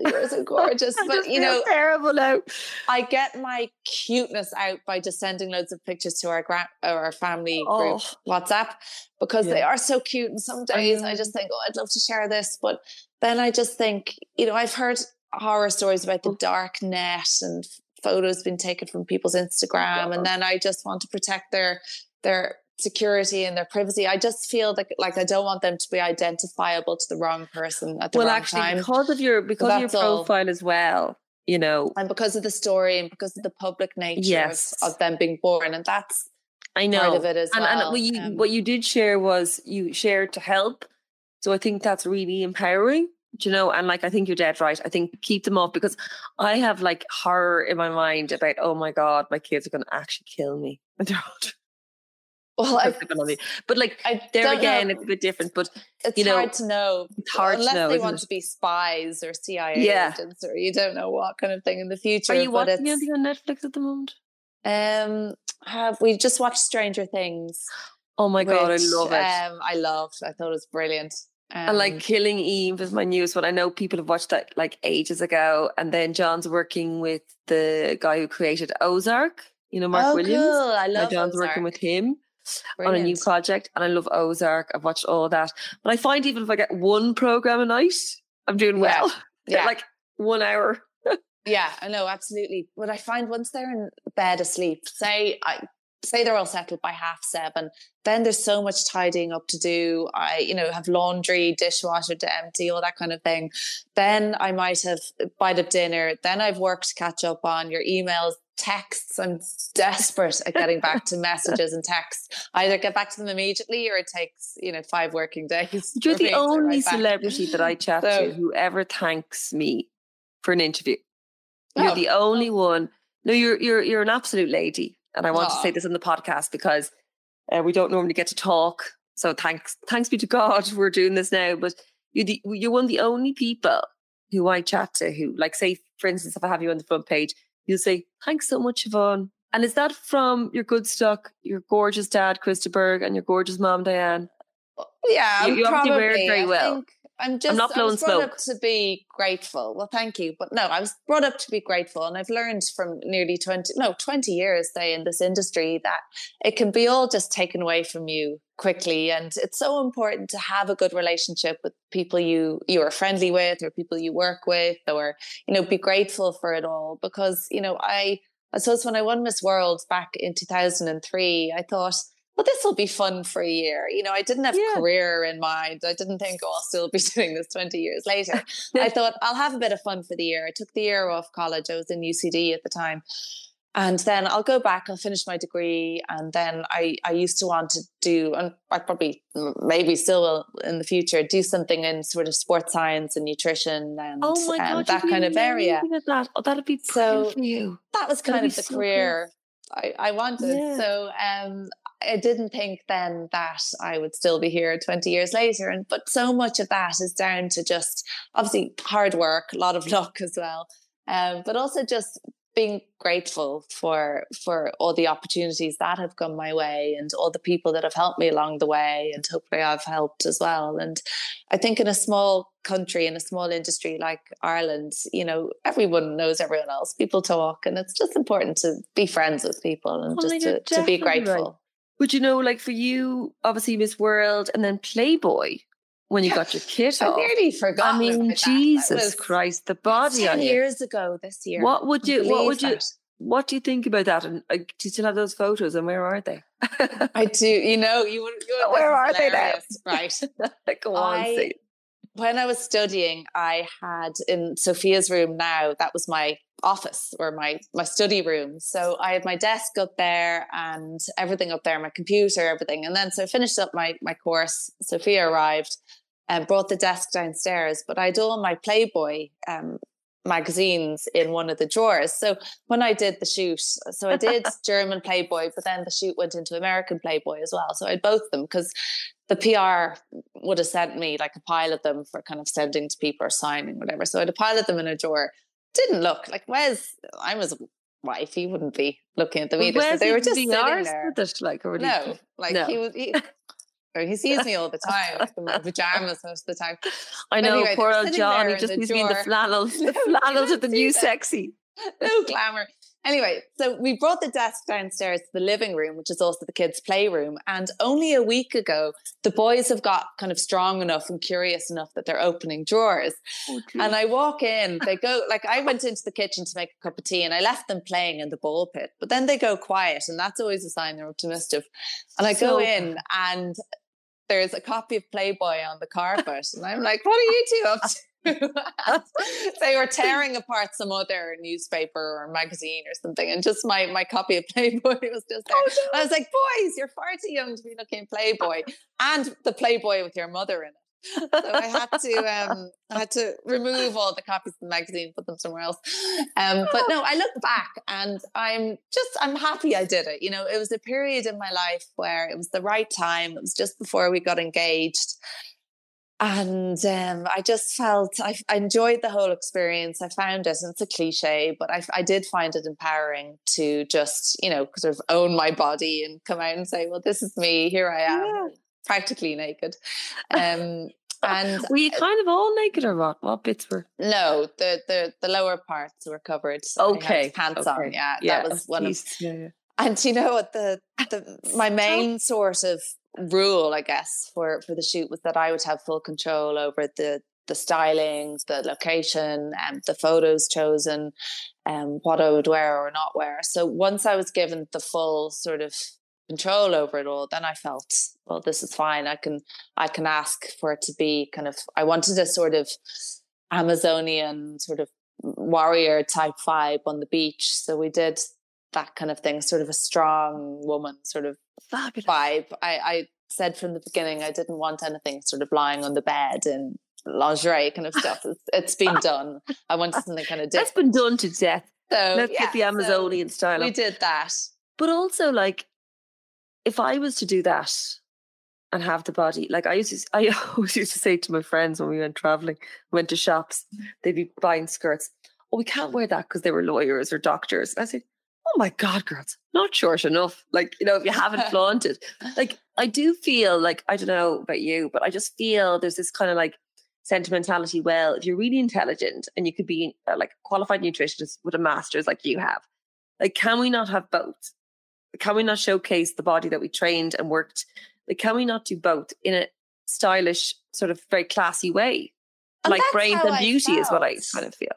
You're so gorgeous, but you know, terrible now. I get my cuteness out by just sending loads of pictures to our grand or uh, our family oh. group WhatsApp because yeah. they are so cute. And some days I, I just think, oh, I'd love to share this, but then I just think, you know, I've heard horror stories about the oh. dark net and photos being taken from people's Instagram, and then I just want to protect their their security and their privacy. I just feel like like I don't want them to be identifiable to the wrong person at the well, wrong actually, time. because of your because of your profile all. as well, you know, and because of the story and because of the public nature yes. of, of them being born, and that's I know part of it as and, well. And what you um, what you did share was you shared to help, so I think that's really empowering. you know, and like I think you're dead right. I think keep them off because I have like horror in my mind about oh my god, my kids are going to actually kill me. Well, I, but like I there again, know. it's a bit different. But it's you know, hard to know. It's hard unless to know, they want it? to be spies or CIA yeah. agents, or you don't know what kind of thing in the future. Are you watching anything on Netflix at the moment? Um, have we just watched Stranger Things? Oh my which, god, I love it. Um, I loved. I thought it was brilliant. Um, and like Killing Eve is my newest one. I know people have watched that like ages ago. And then John's working with the guy who created Ozark. You know, Mark oh, Williams. Cool. I love. John's Ozark. working with him. Brilliant. on a new project and I love Ozark. I've watched all that. But I find even if I get one program a night, I'm doing well. Yeah. yeah. like one hour. yeah, I know, absolutely. But I find once they're in bed asleep, say I say they're all settled by half seven, then there's so much tidying up to do. I, you know, have laundry, dishwasher to empty, all that kind of thing. Then I might have bite of dinner. Then I've work to catch up on your emails, texts. I'm desperate at getting back to messages and texts. I either get back to them immediately or it takes, you know, five working days. You're the only celebrity that I chat so, to who ever thanks me for an interview. You're oh. the only one. No, you're you're you're an absolute lady. And I want to say this in the podcast because uh, we don't normally get to talk. So thanks thanks be to God we're doing this now. But you're the, you're one of the only people who I chat to who, like, say, for instance, if I have you on the front page, you'll say, Thanks so much, Siobhan. And is that from your good stock, your gorgeous dad, Chris de Burgh, and your gorgeous mom, Diane? Yeah, you, you obviously wear it very well. I'm just I'm not blowing I was brought smoke. up to be grateful. Well, thank you. But no, I was brought up to be grateful. And I've learned from nearly 20, no, 20 years, say, in this industry that it can be all just taken away from you quickly. And it's so important to have a good relationship with people you you are friendly with or people you work with or, you know, be grateful for it all. Because, you know, I I suppose when I won Miss World back in 2003, I thought, well, this will be fun for a year. You know, I didn't have yeah. career in mind. I didn't think, oh, I'll still be doing this 20 years later. I thought I'll have a bit of fun for the year. I took the year off college. I was in UCD at the time. And then I'll go back, I'll finish my degree. And then I, I used to want to do, and I probably maybe still will in the future, do something in sort of sports science and nutrition and, oh my um, God, that kind of area. That. Oh, that'd be so for you. That was kind that'd of the so career I, I, wanted. Yeah. So um, I didn't think then that I would still be here 20 years later. And but so much of that is down to just obviously hard work, a lot of luck as well. Um, but also just being grateful for for all the opportunities that have come my way and all the people that have helped me along the way and hopefully I've helped as well. And I think in a small country in a small industry like Ireland you know everyone knows everyone else. People talk and it's just important to be friends with people and just to, to be grateful right. But you know, like for you, obviously Miss World and then Playboy when you got your kit off. I nearly forgot. I mean, Jesus Christ, the body ten years ago this year. What would you? What would you? What do you think about that? And uh, do you still have those photos? And where are they? I do. You know, you would. where are they now? Right. Go on, I, when I was studying, I had in Sophia's room now, that was my office or my my study room. So I had my desk up there and everything up there, my computer, everything. And then so I finished up my my course. Sophia arrived and brought the desk downstairs, but I'd all my Playboy um, magazines in one of the drawers. So when I did the shoot, so I did German Playboy, but then the shoot went into American Playboy as well. So I had both them because the PR would have sent me like a pile of them for kind of sending to people or signing, whatever. So I had a pile of them in a drawer. Didn't look like Wes. I was wife. He wouldn't be looking at them either. So they were just sitting there. like, no, like no. he was. He, he sees me all the time, in pajamas most of the time. I know, anyway, poor old John. He just needs me in the flannels. The flannels are the new that. sexy. No glamour. Anyway, so we brought the desk downstairs to the living room, which is also the kids' playroom. And only a week ago, the boys have got kind of strong enough and curious enough that they're opening drawers. Oh, and I walk in, they go, like, I went into the kitchen to make a cup of tea and I left them playing in the ball pit, but then they go quiet. And that's always a sign they're optimistic. And I so, go in and there's a copy of Playboy on the carpet. And I'm like, what are you two up to? they were tearing apart some other newspaper or magazine or something, and just my my copy of Playboy was just there. Oh, no. I was like, "Boys, you're far too young to be looking Playboy, and the Playboy with your mother in it." So I had to um, I had to remove all the copies of the magazine, put them somewhere else. Um, but no, I look back and I'm just I'm happy I did it. You know, it was a period in my life where it was the right time. It was just before we got engaged and um, I just felt I, I, enjoyed the whole experience. I found it, and it's a cliche, but I, I, did find it empowering to just, you know, sort of own my body and come out and say, "Well, this is me. Here I am, yeah. Practically naked." Um, and were you kind of all naked or what? What bits were? No, the the the lower parts were covered. So okay, pants okay. on. Yeah, yeah, that was one of. Yeah, yeah. And you know what the the my main sort of rule, I guess, for for the shoot was that I would have full control over the the stylings, the location, and um, the photos chosen, and um, what I would wear or not wear. So once I was given the full sort of control over it all, then I felt, well, this is fine. I can I can ask for it to be kind of. I wanted a sort of Amazonian sort of warrior type vibe on the beach. So we did that kind of thing, sort of a strong woman sort of Fabulous. vibe. I, I said from the beginning I didn't want anything sort of lying on the bed and lingerie kind of stuff. it's, it's been done. I wanted something kind of different. That's been done to death. So let's yeah, get the Amazonian so style. We did that. But also like if I was to do that and have the body, like I used to I always used to say to my friends when we went traveling, went to shops, they'd be buying skirts. Oh, we can't wear that because they were lawyers or doctors. I said, oh my God, girls, not short enough. Like, you know, if you haven't flaunted, like, I do feel like, I don't know about you, but I just feel there's this kind of like sentimentality. Well, if you're really intelligent and you could be uh, like a qualified nutritionist with a master's like you have, like, can we not have both? Can we not showcase the body that we trained and worked? Like, can we not do both in a stylish, sort of very classy way? And like brains and beauty is what I kind of feel.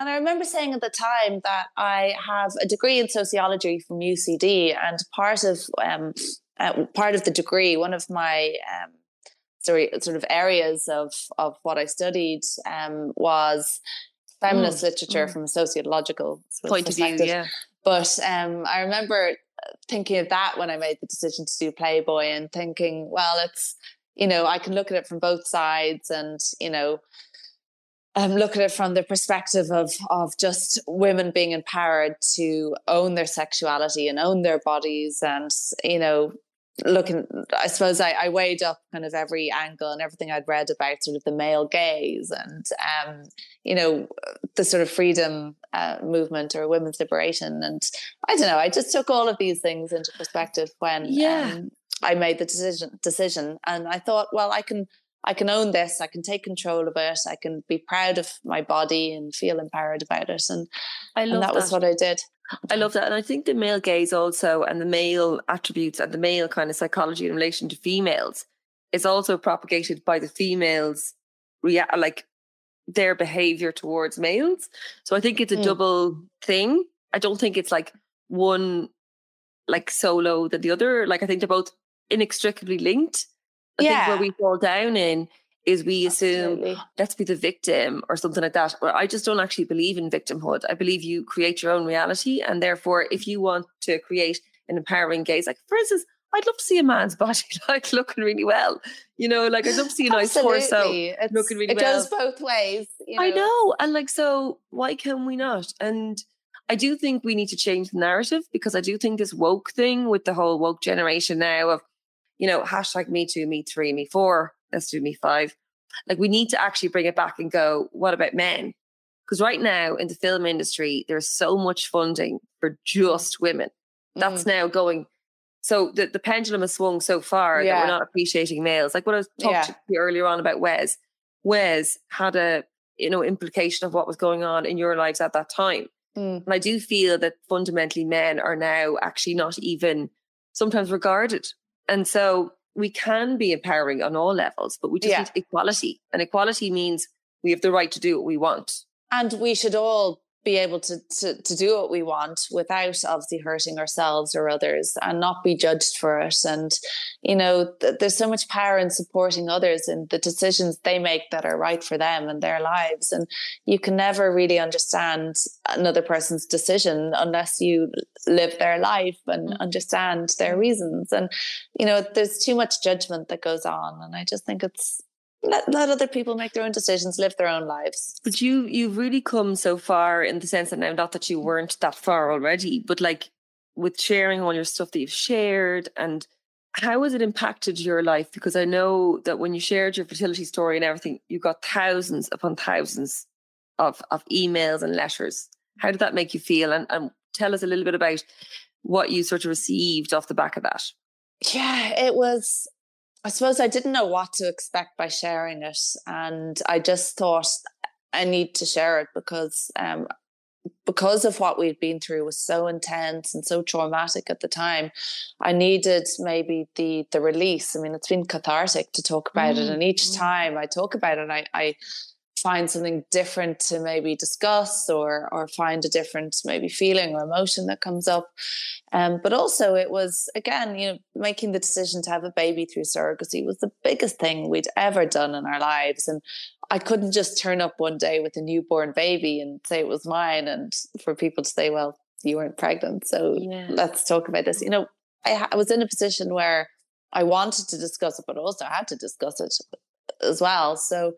And I remember saying at the time that I have a degree in sociology from UCD, and part of um, uh, part of the degree, one of my um, sorry, sort of areas of of what I studied um, was feminist mm. literature mm. from a sociological point of view. Yeah, but um, I remember thinking of that when I made the decision to do Playboy, and thinking, well, it's you know I can look at it from both sides, and you know um, look at it from the perspective of of just women being empowered to own their sexuality and own their bodies and you know looking i suppose I, I, weighed up kind of every angle and everything i'd read about sort of the male gaze and um, you know the sort of freedom uh, movement or women's liberation and i don't know i just took all of these things into perspective when yeah. Um, i made the decision decision and i thought well i can I can own this. I can take control of it. I can be proud of my body and feel empowered about it. And, I love and that, that was what I did. I love that. And I think the male gaze also and the male attributes and the male kind of psychology in relation to females is also propagated by the females react like their behavior towards males. So I think it's a mm. double thing. I don't think it's like one like solo than the other. Like I think they're both inextricably linked. I yeah. think where we fall down in is we assume Absolutely. let's be the victim or something like that. Well, I just don't actually believe in victimhood. I believe you create your own reality. And therefore, if you want to create an empowering gaze, like for instance, I'd love to see a man's body like looking really well. You know, like I'd love to see a nice torso it's, looking really it well. It goes both ways. You know? I know. And like, so why can we not? And I do think we need to change the narrative because I do think this woke thing with the whole woke generation now of, you know, hashtag me two, me three, me four, let's do me five. Like we need to actually bring it back and go, what about men? Because right now in the film industry, there's so much funding for just women. That's mm. now going. So the, the pendulum has swung so far yeah. that we're not appreciating males. Like what I was talking yeah. to you earlier on about Wes. Wes had a you know implication of what was going on in your lives at that time. Mm. And I do feel that fundamentally men are now actually not even sometimes regarded. And so we can be empowering on all levels, but we just yeah. need equality. And equality means we have the right to do what we want. And we should all be able to, to to do what we want without obviously hurting ourselves or others and not be judged for it. And you know th- there's so much power in supporting others and the decisions they make that are right for them and their lives. And you can never really understand another person's decision unless you live their life and mm-hmm. understand their reasons. And you know there's too much judgment that goes on. And i just think it's let, let other people make their own decisions, live their own lives. But you you've really come so far in the sense that now not that you weren't that far already, but like with sharing all your stuff that you've shared and how has it impacted your life? Because I know that when you shared your fertility story and everything, you got thousands upon thousands of of emails and letters. How did that make you feel? And, and tell us a little bit about what you sort of received off the back of that. Yeah, it was I suppose I didn't know what to expect by sharing it. And I just thought I need to share it because um, because of what we'd been through was so intense and so traumatic at the time i needed maybe the the release i mean it's been cathartic to talk about mm-hmm. it and each mm. time i talk about it I, I find something different to maybe discuss or or find a different maybe feeling or emotion that comes up um, but also it was again you know making the decision to have a baby through surrogacy was the biggest thing we'd ever done in our lives and i couldn't just turn up one day with a newborn baby and say it was mine and for people to say well you weren't pregnant so yeah. let's talk about this you know I, I was in a position where I wanted to discuss it, but also I had to discuss it as well. So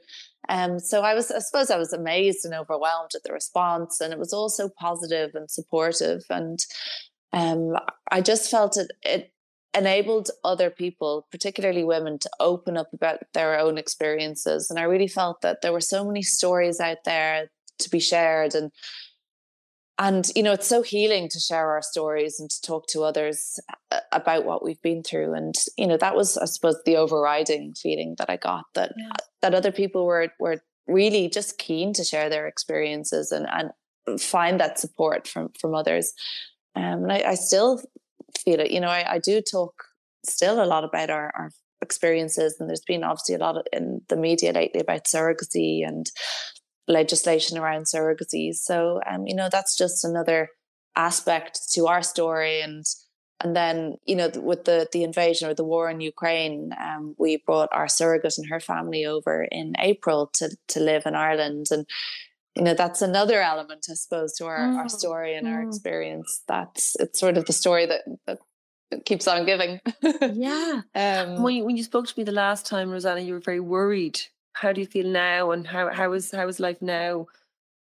um, so I was, I suppose, I was amazed and overwhelmed at the response, and it was also positive and supportive. And um, I just felt it, it enabled other people, particularly women, to open up about their own experiences. And I really felt that there were so many stories out there to be shared, and and you know it's so healing to share our stories and to talk to others uh, about what we've been through and you know that was i suppose the overriding feeling that i got that yeah. that other people were were really just keen to share their experiences and and find that support from from others um, and I, I, still feel it you know I, I do talk still a lot about our, our experiences and there's been obviously a lot in the media lately about surrogacy and legislation around surrogacy. So, um, you know, that's just another aspect to our story. And and then, you know, with the the invasion or the war in Ukraine, um, we brought our surrogate and her family over in April to to live in Ireland, and you know that's another element, I suppose, to our, mm. our story and mm. our experience. That's it's sort of the story that that keeps on giving. yeah. Um, when you, when you spoke to me the last time, Rosanna, you were very worried how do you feel now and how how is how is life now?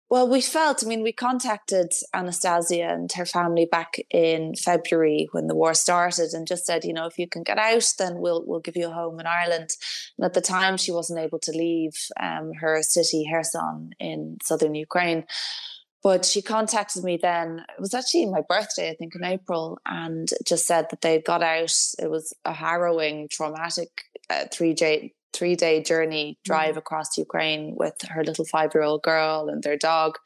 Well we felt i mean we contacted anastasia and her family back in february when the war started and just said you know if you can get out then we'll we'll give you a home in ireland. And at the time she wasn't able to leave um, her city Kherson in southern ukraine. But she contacted me then it was actually my birthday i think in april and just said that they'd got out. It was a harrowing traumatic uh, three day three day journey drive mm. across Ukraine with her little five year old girl and their dog.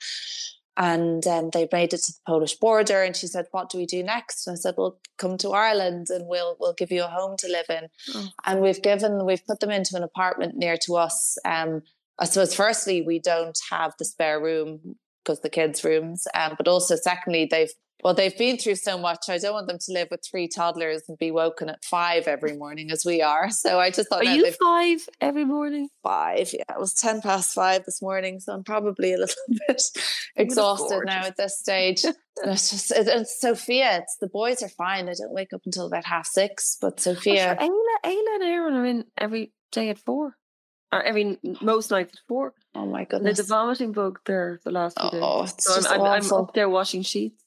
And um, they made it to the Polish border, and she said, "What do we do next?" And I said, "Well, come to Ireland, and we'll we'll give you a home to live in." Oh. And we've given we've put them into an apartment near to us. Um, I suppose, firstly, we don't have the spare room because the kids' rooms, um, but also, secondly, they've Well, they've been through so much. I don't want them to live with three toddlers and be woken at five every morning as we are. So I just thought, Are no, you five every morning? five. Yeah, it was 10 past five this morning. So I'm probably a little bit exhausted now at this stage. And it's just, it, it's Sophia. It's the boys are fine. They don't wake up until about half six, but Oh, sure, Sophia, Ayla, Ayla and Aaron are in every day at four. Or every most nights at four. oh my And There's goodness. a vomiting bug there the last few days. Oh, it's So just I'm, I'm awful. up there washing sheets.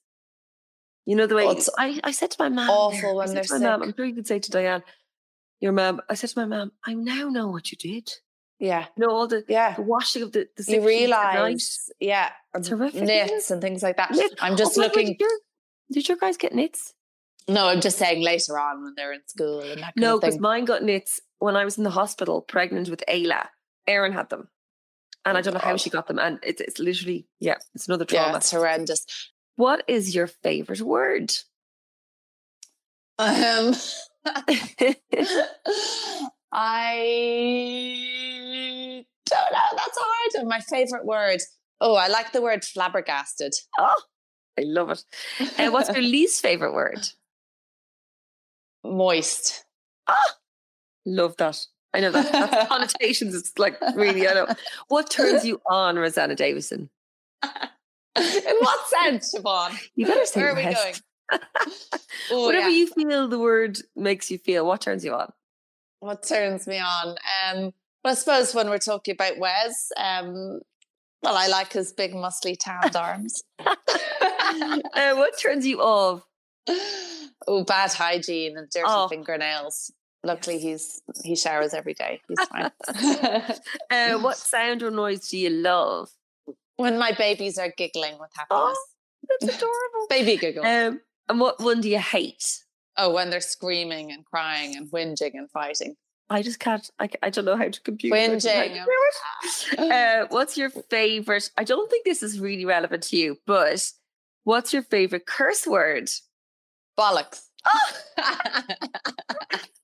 You know the way Oh, I, I said to my mom, awful when they're my mom, sick. I'm sure you could say to Diane, your mom. I said to my mom, I now know what you did. Yeah. You know all the, Yeah. the washing of the, the You sheets at night. realize, yeah, It's and horrific, nits and things like that. Nit. I'm oh, just Oh, wait, wait, looking. Did your, did your guys get nits? No, I'm just saying later on when they're in school and that kind No, because mine got nits when I was in the hospital, pregnant with Ayla. Aaron had them, and I Oh, don't know how she got them. And it's it's literally yeah, it's another Yeah, trauma. it's horrendous. What is your favorite word? Um, I don't know. That's hard. My favorite word. Oh, I like the word flabbergasted. oh, I love it. And what's your least favorite word? Moist. Love that. I know that. That's connotations. It's like really. I don't know. What turns you on, Rosanna Davison? In what sense, Siobhan? You better say Where are we going? Oh, Whatever yeah. you feel the word makes you feel. What turns you on? what turns me on? Um, well, I suppose when we're talking about Wes, um, well, I like his big, muscly, tanned arms. Uh, what turns you off? oh, bad hygiene and dirty Oh. fingernails. Luckily, he's he showers every day. He's fine. Uh, what sound or noise do you love? When my babies are giggling with happiness, That's adorable. baby giggle. Um, and what one do you hate? oh, when they're screaming and crying and whinging and fighting. I just can't. I, I don't know how to compute. I don't know how to Whinging. Uh, what's your favorite? I don't think this is really relevant to you, but what's your favorite curse word? Bollocks. Oh,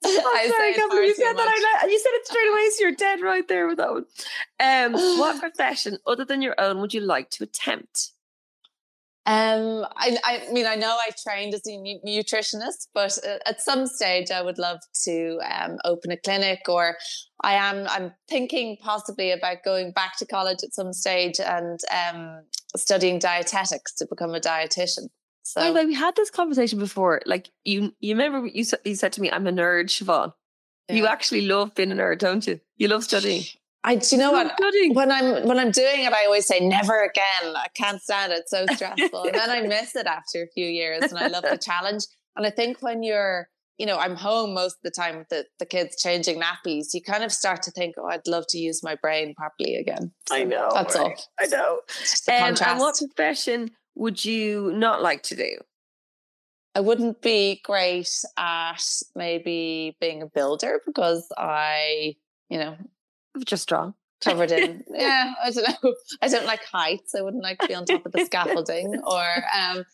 I sorry, I can't you said that. much. I like- you said it straight away, so you're dead right there with that one. Um, what profession, other than your own, would you like to attempt? Um, I, I mean, I know I trained as a nu- nutritionist, but uh, at some stage I would love to um, open a clinic, or I am. I'm thinking possibly about going back to college at some stage and um, studying dietetics to become a dietitian. By the So way, we had this conversation before. Like you, you remember you said, you said to me, "I'm a nerd, Siobhan." You actually love being a nerd, don't you? You love studying. I do you know what Studying. when I'm when I'm doing it, I always say never again. I can't stand it; it's so stressful, and then I miss it after a few years. And I love the challenge. And I think when you're, you know, I'm home most of the time with the, the kids changing nappies. You kind of start to think, oh, I'd love to use my brain properly again. I know. That's all. I know. Um, and what profession would you not like to do? I wouldn't be great at maybe being a builder because I, you know, Just strong. covered in yeah i don't know. I don't like heights. I wouldn't like to be on top of the scaffolding or um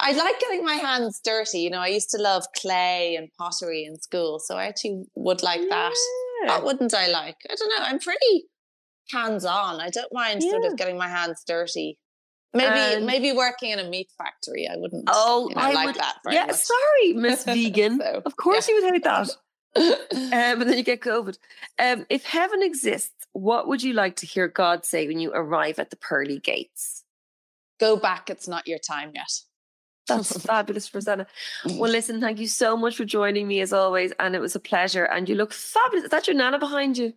i like getting my hands dirty you know i used to love clay and pottery in school so i actually would like that. Yeah. what wouldn't i like? I don't know i'm pretty hands-on. I don't mind sort of getting my hands dirty maybe And- maybe working in a meat factory i wouldn't Oh, you know, I like would- that very yeah, much sorry, Miss Vegan. So, of course you would hate that. yeah. Um, and then you get COVID. Um, if heaven exists, what would you like to hear God say when you arrive at the pearly gates? go back it's not your time yet That's fabulous, Rosanna. Well, listen, thank you so much for joining me as always, and it was a pleasure. And you look fabulous. Is that your nana behind you?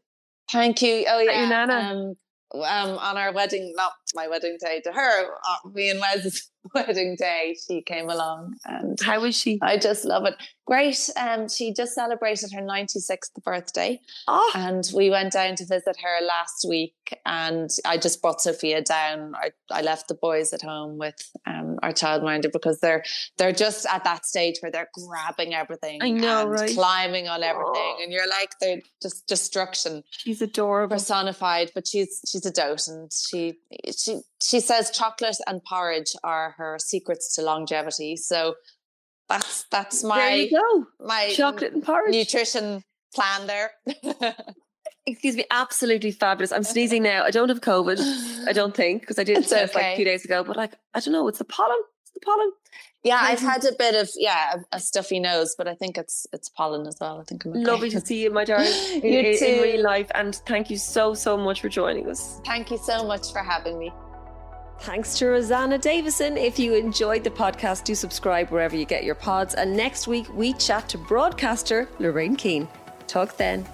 Thank you. Oh that your yeah. nana? Um, um, on our wedding, not my wedding day, to her, uh, me and Wes's wedding day, she came along, and How is she? I just love it. Great. Um, she just celebrated her ninety sixth birthday, Oh, and we went down to visit her last week. And I just brought Sophia down. I, I left the boys at home with um, our childminder because they're they're just at that stage where they're grabbing everything. I know, and right? Climbing on everything, Oh. and you're like they're just destruction she's adorable. personified. But she's she's a dote, and she she she says chocolate and porridge are her secrets to longevity. So that's that's my there you go. my Chocolate and porridge. nutrition plan there. Excuse me, absolutely fabulous. I'm sneezing now. I don't have COVID. I don't think because I did It's test like okay. a few days ago. But like, I don't know. It's the pollen. It's the pollen. Yeah, I've had a bit of yeah a, a, stuffy nose, but I think it's it's pollen as well. I think I'm okay. lovely to see you, my darling, you in, in real life, and thank you so so much for joining us. Thank you so much for having me. Thanks to Rosanna Davison. If you enjoyed the podcast, do subscribe wherever you get your pods. And next week we chat to broadcaster Lorraine Keane. Talk then.